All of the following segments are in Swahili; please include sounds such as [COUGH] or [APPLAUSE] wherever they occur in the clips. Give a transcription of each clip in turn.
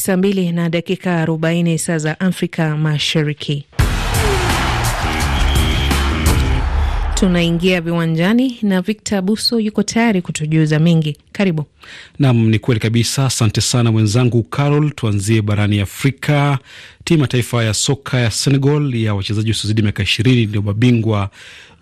saa mbili na dakika arobaini saa za Afrika Mashariki. Tunaingia viwanjani na Victor Buso yuko tayari kutujuza mengi. Karibu. Nam, ni kweli kabisa. Asante sana mwenzangu Carol. Tuanzie barani Afrika. Timu ya taifa ya soka ya Senegal ya wachezaji wasiozidi miaka ishirini ndio mabingwa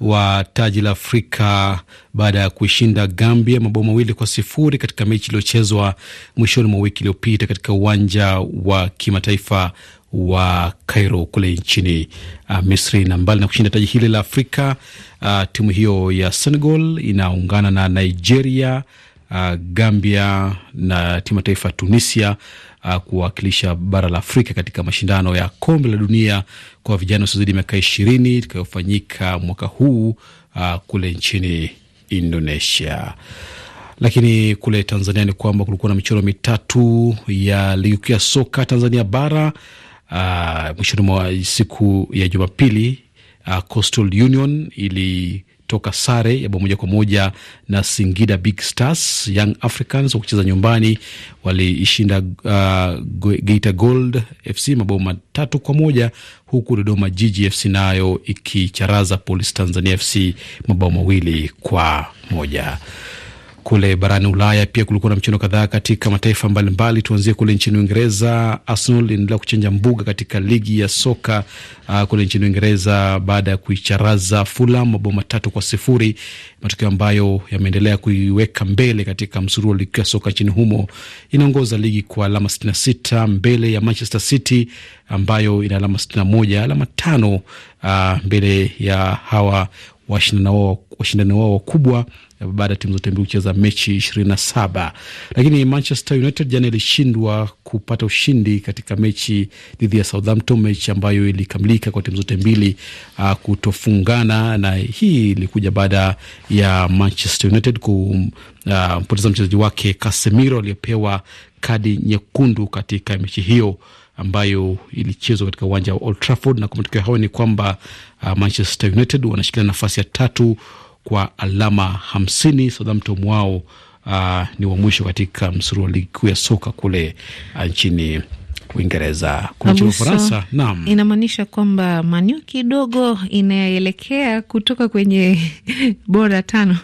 wa taji la Afrika baada ya kuishinda Gambia mabao mawili kwa sifuri katika mechi iliyochezwa mwishoni mwa wiki iliyopita katika uwanja wa kimataifa wa Cairo kule nchini uh, Misri. Na mbali na kushinda taji hili la Afrika, uh, timu hiyo ya Senegal inaungana na Nigeria, uh, Gambia na timu ya taifa Tunisia uh, kuwakilisha bara la Afrika katika mashindano ya kombe la dunia kwa vijana wasiozidi miaka ishirini itakayofanyika mwaka huu uh, kule nchini Indonesia. Lakini kule Tanzania ni kwamba kulikuwa na michoro mitatu ya ligi kuu ya soka Tanzania bara uh, mwishoni mwa siku ya Jumapili uh, Coastal Union ilitoka sare ya bao moja kwa moja na Singida Big Stars. Young Africans wakucheza nyumbani waliishinda uh, Geita Gold FC mabao matatu kwa moja huku Dodoma Jiji FC nayo ikicharaza Polisi Tanzania FC mabao mawili kwa moja. Kule barani Ulaya pia kulikuwa na michuano kadhaa katika mataifa mbalimbali. Tuanzie kule nchini Uingereza. Arsenal inaendelea kuchenja mbuga katika ligi ya soka uh, kule nchini Uingereza baada ya kuicharaza Fulham mabao matatu kwa sifuri, matokeo ambayo yameendelea kuiweka mbele katika msururu wa ligi ya soka nchini humo. Inaongoza ligi kwa alama sitini na sita mbele ya Manchester City ambayo ina alama sitini na moja alama tano uh, mbele ya hawa washindani wao wakubwa baada ya timu zote mbili kucheza mechi ishirini na saba. Lakini Manchester United jana ilishindwa kupata ushindi katika mechi dhidi ya Southampton, mechi ambayo ilikamilika kwa timu zote mbili uh, kutofungana, na hii ilikuja baada ya Manchester United kumpoteza uh, mchezaji wake Casemiro aliyepewa kadi nyekundu katika mechi hiyo ambayo ilichezwa katika uwanja wa Old Trafford, na kwa matokeo hayo ni kwamba uh, Manchester United wanashikilia nafasi ya tatu kwa alama hamsini. Southampton wao uh, ni wa mwisho katika msururu wa ligi kuu ya soka kule uh, nchini Uingereza. Ufaransa, naam, inamaanisha kwamba Manu kidogo inaelekea kutoka kwenye [LAUGHS] bora tano.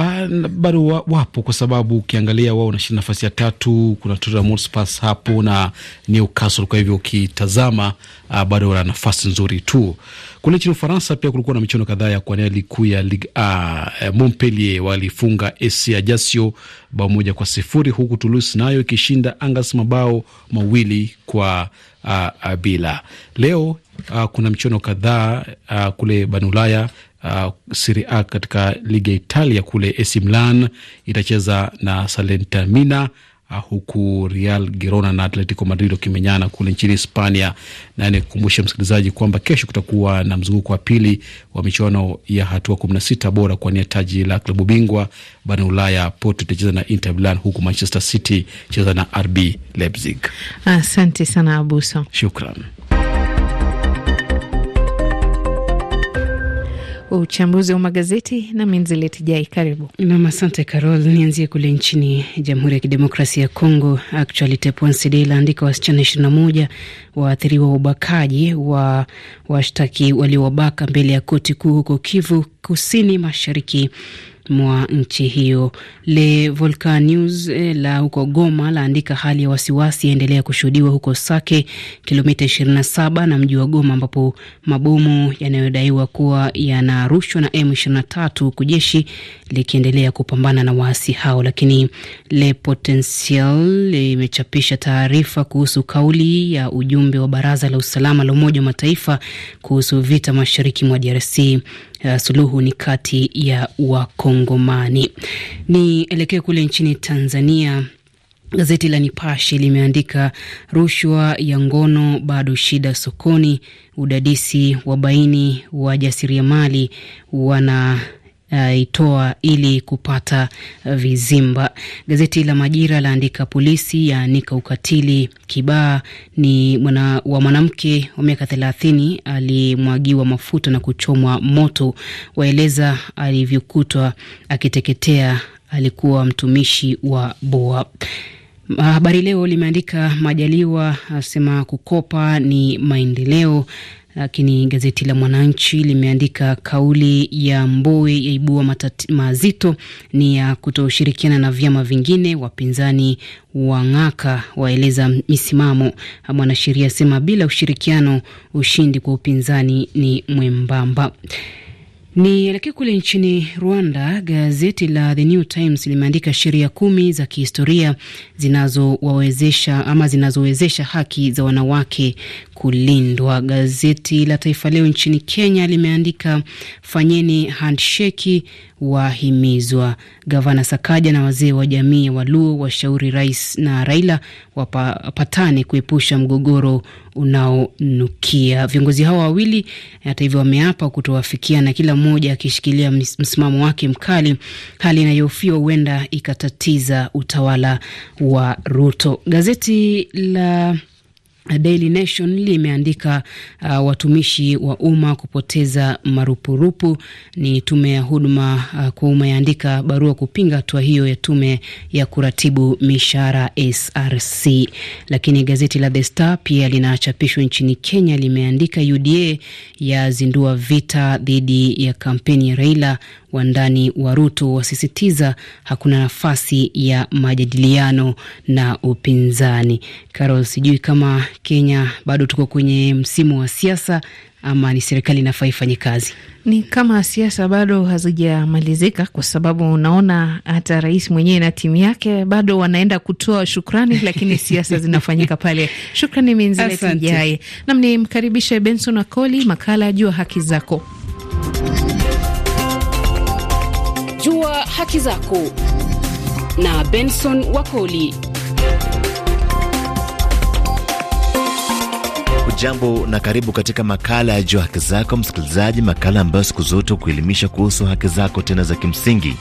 Uh, bado wa, wapo kwa sababu ukiangalia wao wanashinda nafasi ya tatu. Kuna Tottenham Hotspur hapo na Newcastle. Kwa hivyo ukitazama, uh, bado wana nafasi nzuri tu. Kule nchini Ufaransa pia kulikuwa na michuano kadhaa ya kuania ligi kuu ya Ligue A. Montpellier walifunga AC Ajaccio bao moja kwa sifuri huku Toulouse nayo ikishinda Angers mabao mawili kwa uh, bila. Leo uh, kuna michuano kadhaa uh, kule barani Ulaya uh, Serie A katika ligi ya Italia kule AC Milan itacheza na Salernitana uh, huku Real Girona na Atletico Madrid wakimenyana kule nchini Hispania. Na nikukumbusha msikilizaji kwamba kesho kutakuwa na mzunguko wa pili wa michuano ya hatua kumi na sita bora kuwania taji la klabu bingwa barani Ulaya. Porto itacheza na Inter Milan huku Manchester City cheza na RB Leipzig. Asante sana Abuso, shukran. Uchambuzi wa magazeti na Minzileti Jai, karibu nam. Asante Carol. Nianzie kule nchini Jamhuri ya Kidemokrasia ya Kongo. Actualite.cd laandika wasichana ishirini na moja waathiriwa wa ubakaji wa washtaki waliowabaka mbele ya koti kuu huko Kivu Kusini Mashariki mwa nchi hiyo. Le Volcan News eh, la huko Goma laandika hali ya wasiwasi yaendelea kushuhudiwa huko Sake, kilomita 27 na mji wa Goma, ambapo mabomu yanayodaiwa kuwa yanarushwa na M23 huku jeshi likiendelea kupambana na waasi hao. Lakini Le Potentiel limechapisha taarifa kuhusu kauli ya ujumbe wa Baraza la Usalama la Umoja wa Mataifa kuhusu vita mashariki mwa DRC. Uh, suluhu ni kati ya Wakongomani. Nielekee kule nchini Tanzania. Gazeti la Nipashe limeandika rushwa ya ngono bado shida sokoni, udadisi wa baini wajasiriamali wana uh, ili kupata vizimba. Gazeti la Majira laandika polisi yaanika ukatili Kibaa ni mwana, wa mwanamke wa miaka thelathini alimwagiwa mafuta na kuchomwa moto, waeleza alivyokutwa akiteketea, alikuwa mtumishi wa BOA. Habari Leo limeandika Majaliwa asema kukopa ni maendeleo, lakini gazeti la Mwananchi limeandika kauli ya Mbowe yaibua mazito, ni ya kutoshirikiana na vyama vingine. Wapinzani wang'aka, waeleza misimamo. Mwanasheria asema bila ushirikiano ushindi kwa upinzani ni mwembamba. Nielekee kule nchini Rwanda. Gazeti la The New Times limeandika sheria kumi za kihistoria zinazowawezesha ama zinazowezesha haki za wanawake kulindwa. Gazeti la Taifa Leo nchini Kenya limeandika fanyeni handsheki wahimizwa. Gavana Sakaja na wazee wa jamii ya Waluo washauri rais na Raila wapatane kuepusha mgogoro unaonukia. Viongozi hao wawili hata hivyo wameapa kutowafikiana, kila mmoja akishikilia msimamo wake mkali, hali inayohofiwa huenda ikatatiza utawala wa Ruto. Gazeti la Daily Nation limeandika uh, watumishi wa umma kupoteza marupurupu. Ni tume ya huduma uh, kwa umma yaandika barua kupinga hatua hiyo ya tume ya kuratibu mishahara SRC. Lakini gazeti la The Star pia linachapishwa nchini Kenya limeandika UDA yazindua vita dhidi ya kampeni ya Raila wandani wa Ruto wasisitiza hakuna nafasi ya majadiliano na upinzani. Carol, sijui kama Kenya bado tuko kwenye msimu wa siasa ama ni serikali inafaa ifanye kazi? Ni kama siasa bado hazijamalizika, kwa sababu unaona hata rais mwenyewe na timu yake bado wanaenda kutoa shukrani, lakini [LAUGHS] siasa zinafanyika pale. Shukrani Minziletijae nam ni mkaribishe Benson Wakoli, makala ya Jua Haki Zako. Haki zako na Benson Wakoli. Jambo na karibu katika makala ya Jua haki zako, msikilizaji, makala ambayo siku zote kuelimisha kuhusu haki zako tena za kimsingi.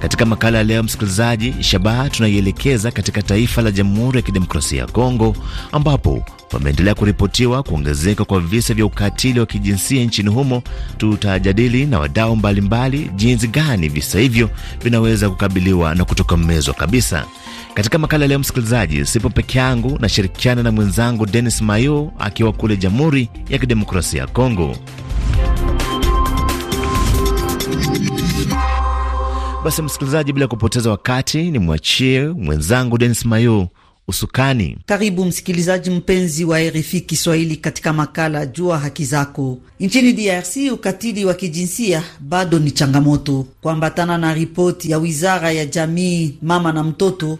Katika makala ya leo, msikilizaji, shabaha tunaielekeza katika taifa la Jamhuri ya Kidemokrasia ya Kongo ambapo pameendelea kuripotiwa kuongezeka kwa visa vya ukatili wa kijinsia nchini humo. Tutajadili na wadau mbalimbali jinsi gani visa hivyo vinaweza kukabiliwa na kutokomezwa kabisa. Katika makala leo, msikilizaji, sipo peke yangu, nashirikiana na mwenzangu Denis Mayo akiwa kule Jamhuri ya Kidemokrasia ya Kongo. Basi msikilizaji, bila kupoteza wakati, ni mwachie mwenzangu Denis Mayo usukani. Karibu msikilizaji mpenzi wa RFI Kiswahili katika makala Jua Haki Zako. Nchini DRC ukatili wa kijinsia bado ni changamoto. Kuambatana na ripoti ya wizara ya jamii, mama na mtoto,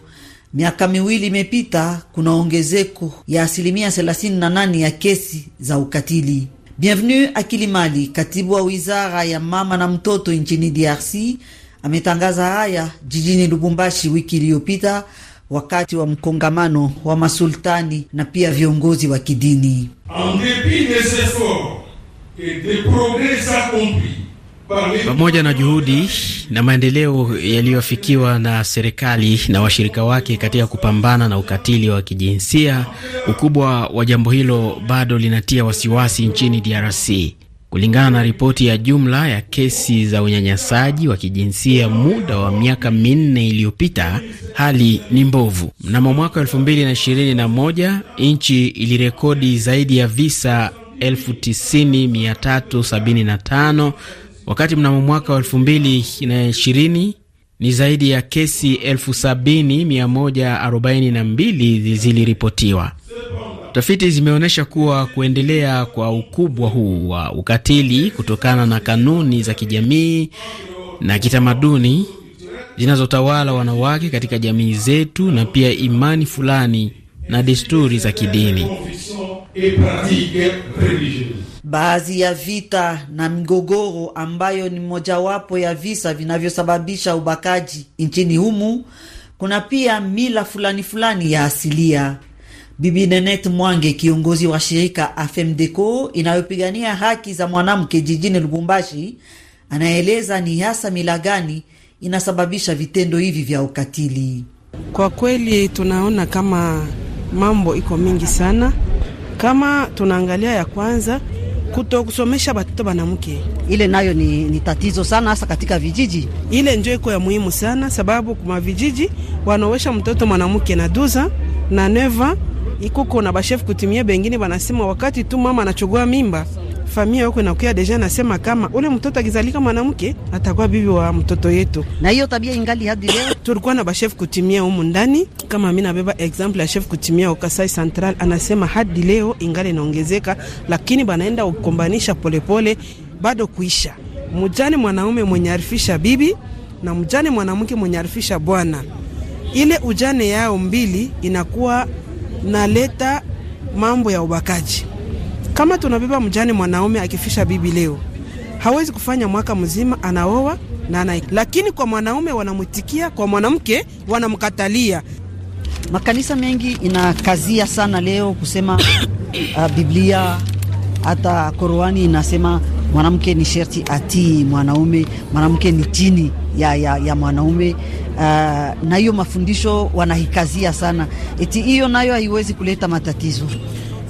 miaka miwili imepita, kuna ongezeko ya asilimia 38 ya kesi za ukatili. Bienvenu Akilimali, katibu wa wizara ya mama na mtoto nchini DRC, ametangaza haya jijini Lubumbashi wiki iliyopita wakati wa mkongamano wa masultani na pia viongozi wa kidini. Pamoja na juhudi na maendeleo yaliyofikiwa na serikali na washirika wake katika kupambana na ukatili wa kijinsia, ukubwa wa jambo hilo bado linatia wasiwasi nchini DRC. Kulingana na ripoti ya jumla ya kesi za unyanyasaji wa kijinsia muda wa miaka minne iliyopita, hali ni mbovu. Mnamo mwaka 2021 nchi ilirekodi zaidi ya visa 90375 wakati mnamo mwaka wa 2020 ni zaidi ya kesi 70142 ziliripotiwa. Tafiti zimeonyesha kuwa kuendelea kwa ukubwa huu wa ukatili kutokana na kanuni za kijamii na kitamaduni zinazotawala wanawake katika jamii zetu na pia imani fulani na desturi za kidini. Baadhi ya vita na migogoro ambayo ni mojawapo ya visa vinavyosababisha ubakaji nchini humu, kuna pia mila fulani fulani ya asilia. Bibi Nenet Mwange, kiongozi wa shirika AFEMDECO inayopigania haki za mwanamke jijini Lubumbashi, anaeleza ni hasa mila gani inasababisha vitendo hivi vya ukatili. Kwa kweli tunaona kama mambo iko mingi sana. Kama tunaangalia ya kwanza kutokusomesha batoto banamke. Ile nayo ni, ni tatizo sana, hasa katika vijiji. Ile njo iko ya muhimu sana, sababu kuma vijiji wanowesha mtoto mwanamke na duza na neva ikuko na bashef kutumia bengine banasema wakati tu mama anachugua mimba familia yako inakuya deja nasema kama ule mtoto akizalika mwanamke atakuwa bibi wa mtoto yetu, na hiyo tabia ingali hadi leo. Tulikuwa na bashef kutimia humu ndani, kama mimi nabeba example ya chef kutimia Okasai Central, anasema hadi leo ingali inaongezeka, lakini banaenda kukombanisha polepole, bado kuisha. Mjane mwanaume mwenye arifisha bibi na mjane mwanamke mwenye arifisha bwana, ile ujane yao mbili inakuwa naleta mambo ya ubakaji kama tunabeba mjane mwanaume akifisha bibi leo, hawezi kufanya mwaka mzima anaoa na ana, lakini kwa mwanaume wanamwitikia, kwa mwanamke wanamkatalia. Makanisa mengi inakazia sana leo kusema [COUGHS] uh, Biblia hata Korani inasema mwanamke ni sherti atii mwanaume, mwanamke ni chini ya, ya, ya mwanaume uh, na hiyo mafundisho wanahikazia sana, eti hiyo nayo haiwezi kuleta matatizo.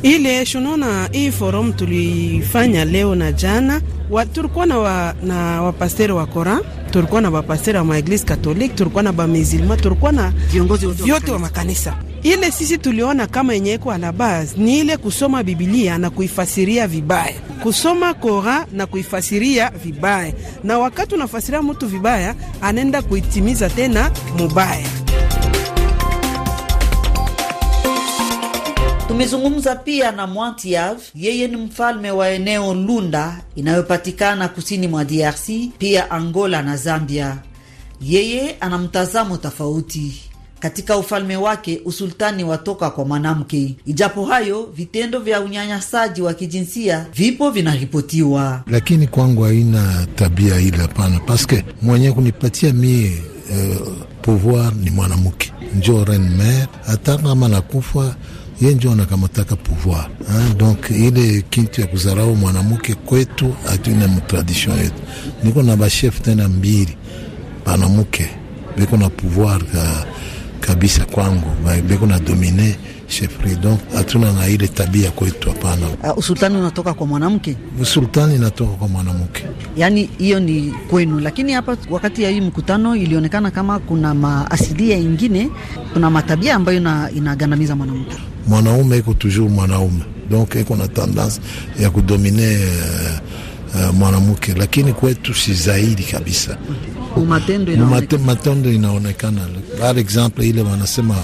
Ile shunona hii forum tulifanya leo na jana wa, tulikuwa na, wa, na wapasteri wa Koran, tulikuwa na wapasteri wa maeglise Katoliki, tulikuwa na bamizilma, tulikuwa na viongozi vyote wa makanisa. Ile sisi tuliona kama yenye iko anabaz ni ile kusoma Biblia na kuifasiria vibaya, kusoma Kora na kuifasiria vibaya, na wakati unafasiria mtu vibaya, anaenda kuitimiza tena mubaya. Tumezungumza pia na Mwantiav, yeye ni mfalme wa eneo Lunda inayopatikana kusini mwa DRC, pia Angola na Zambia. Yeye ana mtazamo tofauti. Katika ufalme wake usultani watoka kwa mwanamke. Ijapo hayo, vitendo vya unyanyasaji wa kijinsia vipo vinaripotiwa, lakini kwangu haina tabia ile, hapana, paske mwenye kunipatia mie uh, pouvoir ni mwanamke, njo reine mere, hata kama nakufa ye njo anakamataka pouvoir donc ile kintu ya kuzarau mwanamke kwetu hatuna mtradition yetu. Niko na bashef tena mbili banamuke beko na pouvoir ka, kabisa kwangu. Beko na domine chefri, donc hatuna na ile tabia kwetu, hapana. Uh, usultani unatoka kwa mwanamke, usultani inatoka kwa mwanamke, yaani hiyo ni kwenu. Lakini hapa wakati ya hii mkutano ilionekana kama kuna maasilia ingine, kuna matabia ambayo inagandamiza mwanamke. Mwanaume iko toujours mwanaume. Donc iko na tendance ya kudomine uh, uh, mwanamke, lakini kwetu si zaidi kabisa. Matendo inaonekana, matendo inaonekana. Par exemple ile wanasema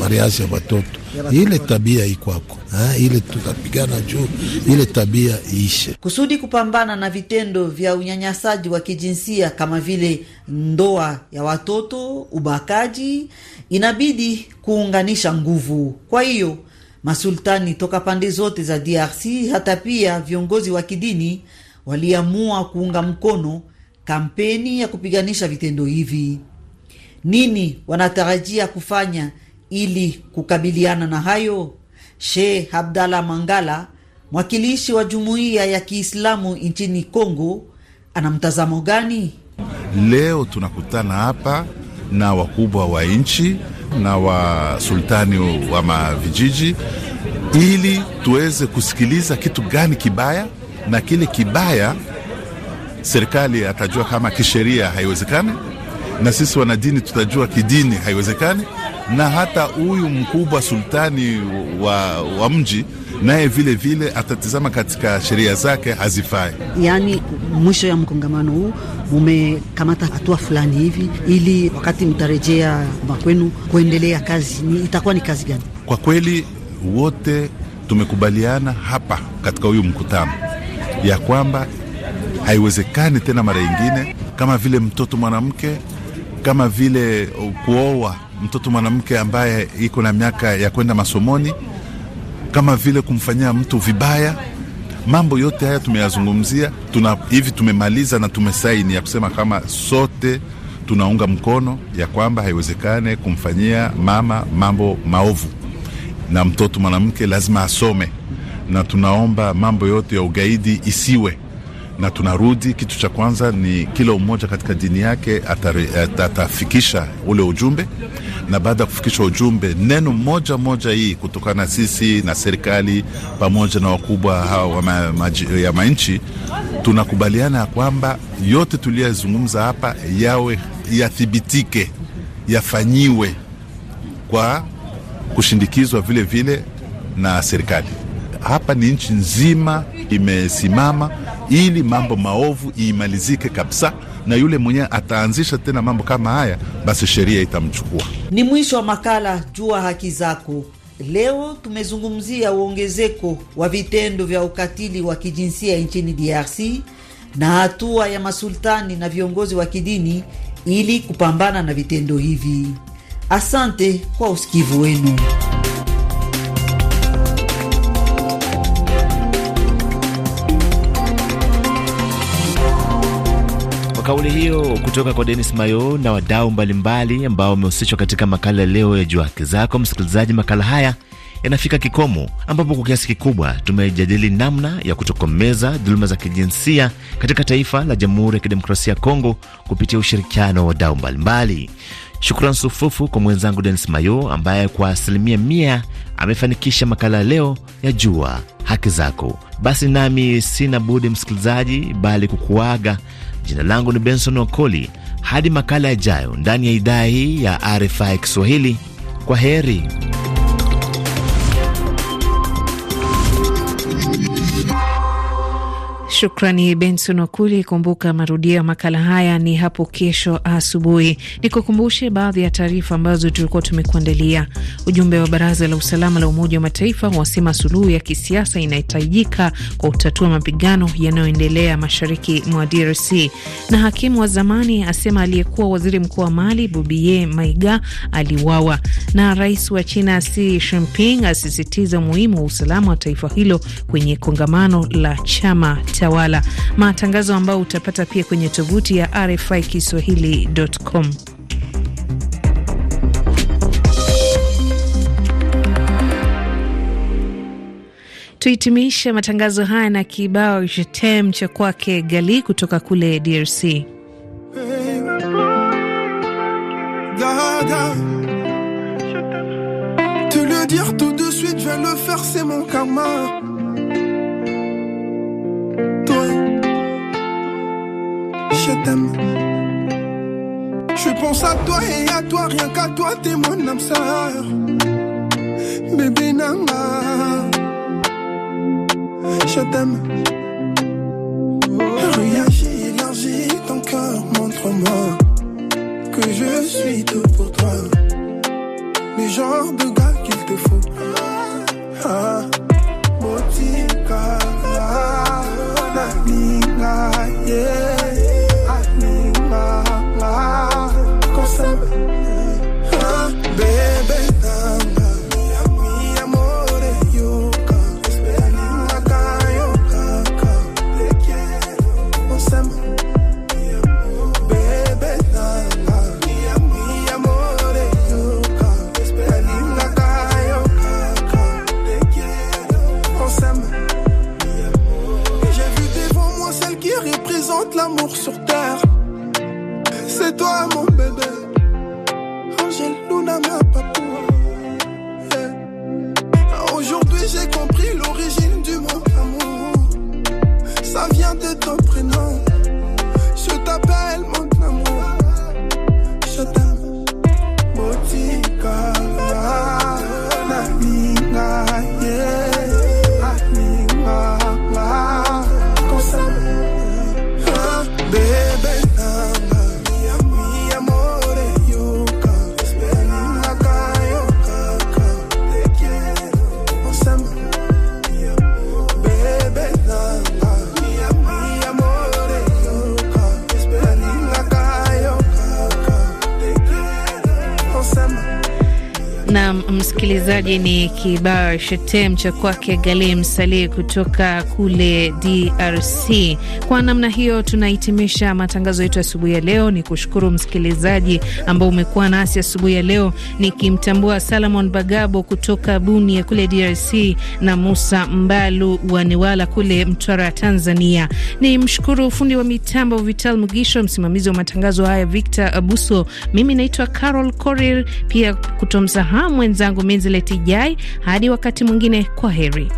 mariage ya watoto, ile tabia ikwako ile tutapigana juu ile tabia iishe, kusudi kupambana na vitendo vya unyanyasaji wa kijinsia kama vile ndoa ya watoto, ubakaji, inabidi kuunganisha nguvu. Kwa hiyo masultani toka pande zote za DRC hata pia viongozi wa kidini waliamua kuunga mkono kampeni ya kupiganisha vitendo hivi. Nini wanatarajia kufanya ili kukabiliana na hayo? Sheikh Abdallah Mangala, mwakilishi wa jumuiya ya Kiislamu nchini Kongo, ana mtazamo gani? Leo tunakutana hapa na wakubwa wa nchi na wasultani wa mavijiji ili tuweze kusikiliza kitu gani kibaya, na kile kibaya serikali atajua kama kisheria haiwezekani, na sisi wanadini tutajua kidini haiwezekani, na hata huyu mkubwa sultani wa, wa mji naye vile vile atatizama katika sheria zake hazifai. Yaani, mwisho ya mkongamano huu mumekamata hatua fulani hivi, ili wakati mtarejea makwenu kuendelea kazi, ni itakuwa ni kazi gani? Kwa kweli wote tumekubaliana hapa katika huyu mkutano ya kwamba haiwezekani tena mara ingine, kama vile mtoto mwanamke, kama vile kuoa mtoto mwanamke ambaye iko na miaka ya kwenda masomoni kama vile kumfanyia mtu vibaya. Mambo yote haya tumeyazungumzia, tuna hivi tumemaliza na tumesaini ya kusema kama sote tunaunga mkono ya kwamba haiwezekane kumfanyia mama mambo maovu, na mtoto mwanamke lazima asome, na tunaomba mambo yote ya ugaidi isiwe na tunarudi, kitu cha kwanza ni kila mmoja katika dini yake atafikisha ule ujumbe, na baada ya kufikisha ujumbe neno moja moja hii kutokana na sisi na serikali pamoja na wakubwa hawa wa ma, ya manchi, tunakubaliana ya kwamba yote tuliyozungumza hapa yawe yathibitike, yafanyiwe kwa kushindikizwa vile vile na serikali. Hapa ni nchi nzima imesimama ili mambo maovu iimalizike kabisa, na yule mwenyewe ataanzisha tena mambo kama haya, basi sheria itamchukua. Ni mwisho wa makala Jua Haki Zako. Leo tumezungumzia uongezeko wa vitendo vya ukatili wa kijinsia nchini DRC na hatua ya masultani na viongozi wa kidini ili kupambana na vitendo hivi. Asante kwa usikivu wenu. Kauli hiyo kutoka kwa Denis Mayo na wadau mbalimbali ambao wamehusishwa katika makala leo ya Jua Haki Zako, msikilizaji, makala haya yanafika kikomo, ambapo kwa kiasi kikubwa tumejadili namna ya kutokomeza dhuluma za kijinsia katika taifa la Jamhuri ya Kidemokrasia ya Kongo kupitia ushirikiano wa wadau mbalimbali. Shukran sufufu kwa mwenzangu Denis Mayo ambaye kwa asilimia mia amefanikisha makala leo ya Jua Haki Zako. Basi nami sina budi msikilizaji, bali kukuaga. Jina langu ni Benson Wakoli. Hadi makala yajayo ndani ya idhaa hii ya RFI Kiswahili, kwa heri. Shukrani Benson Wakuli. Kumbuka marudio ya makala haya ni hapo kesho asubuhi. Nikukumbushe baadhi ya taarifa ambazo tulikuwa tumekuandalia. Ujumbe wa Baraza la Usalama la Umoja wa Mataifa wasema suluhu ya kisiasa inahitajika kwa utatua mapigano yanayoendelea mashariki mwa DRC, na hakimu wa zamani asema aliyekuwa waziri mkuu wa Mali Bobie Maiga aliwawa, na rais wa China Xi Jinping asisitiza umuhimu wa usalama wa taifa hilo kwenye kongamano la chama tawala. Matangazo ambayo utapata pia kwenye tovuti ya RFI Kiswahili.com. Tuhitimishe matangazo haya na kibao jetem cha kwake Gali kutoka kule DRC. Hey. T'aime. Je pense à toi et à toi, rien qu'à toi, t'es mon âme sœur. Bébé Nanga, je t'aime. Réagis, élargis ton cœur, montre-moi que je suis tout pour toi. Le genre de gars qu'il te faut. Ah, msikilizaji, ni kibao shetem cha kwake Galim Saleh kutoka kule DRC. Kwa namna hiyo tunahitimisha matangazo yetu asubuhi ya leo. Ni kushukuru msikilizaji ambao umekuwa nasi asubuhi ya leo, nikimtambua Salomon Bagabo kutoka Bunia kule DRC na Musa Mbalu wa Newala kule Mtwara, Tanzania. Ni mshukuru fundi wa mitambo Vital Mugisho, msimamizi wa matangazo haya Victor Abuso. Mimi naitwa Carol Korir, pia kutomsahau mwenzangu Minzileti Jai. Hadi wakati mwingine, kwa heri.